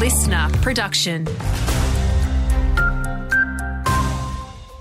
listener production.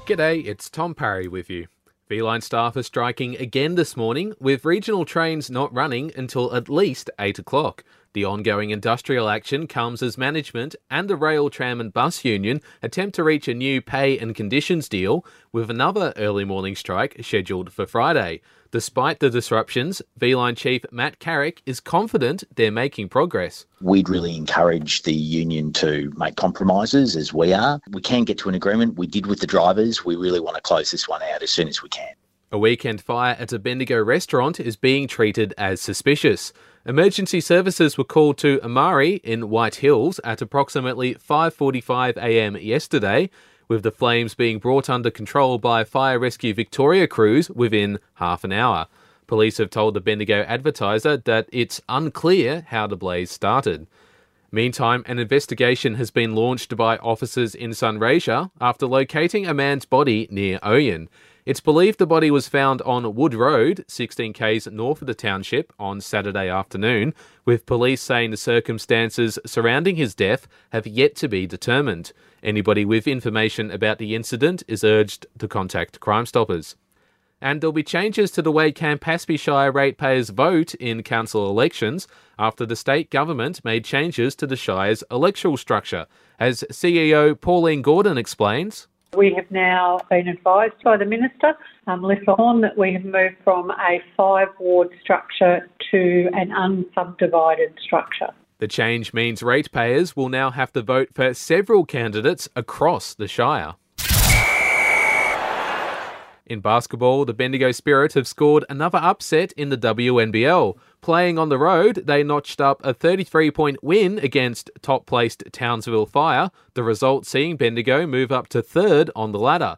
G'day, it's Tom Parry with you. V/Line staff are striking again this morning, with regional trains not running until at least 8 o'clock. The ongoing industrial action comes as management and the Rail, Tram and Bus Union attempt to reach a new pay and conditions deal, with another early morning strike scheduled for Friday. Despite the disruptions, V/Line chief Matt Carrick is confident they're making progress. We'd really encourage the union to make compromises as we are. We can get to an agreement. We did with the drivers. We really want to close this one out as soon as we can. A weekend fire at a Bendigo restaurant is being treated as suspicious. Emergency services were called to Amari in White Hills at approximately 5:45 a.m. yesterday, with the flames being brought under control by Fire Rescue Victoria crews within half an hour. Police have told the Bendigo Advertiser that it's unclear how the blaze started. Meantime, an investigation has been launched by officers in Sunraysia after locating a man's body near Oyen. It's believed the body was found on Wood Road, 16 k's north of the township, on Saturday afternoon, with police saying the circumstances surrounding his death have yet to be determined. Anybody with information about the incident is urged to contact Crime Stoppers. And there'll be changes to the way Campaspe Shire ratepayers vote in council elections after the state government made changes to the Shire's electoral structure. As CEO Pauline Gordon explains, we have now been advised by the Minister, um, Horne, that we have moved from a five ward structure to an unsubdivided structure. The change means ratepayers will now have to vote for several candidates across the Shire. In basketball, the Bendigo Spirit have scored another upset in the WNBL. Playing on the road, they notched up a 33 point win against top placed Townsville Fire, the result seeing Bendigo move up to third on the ladder.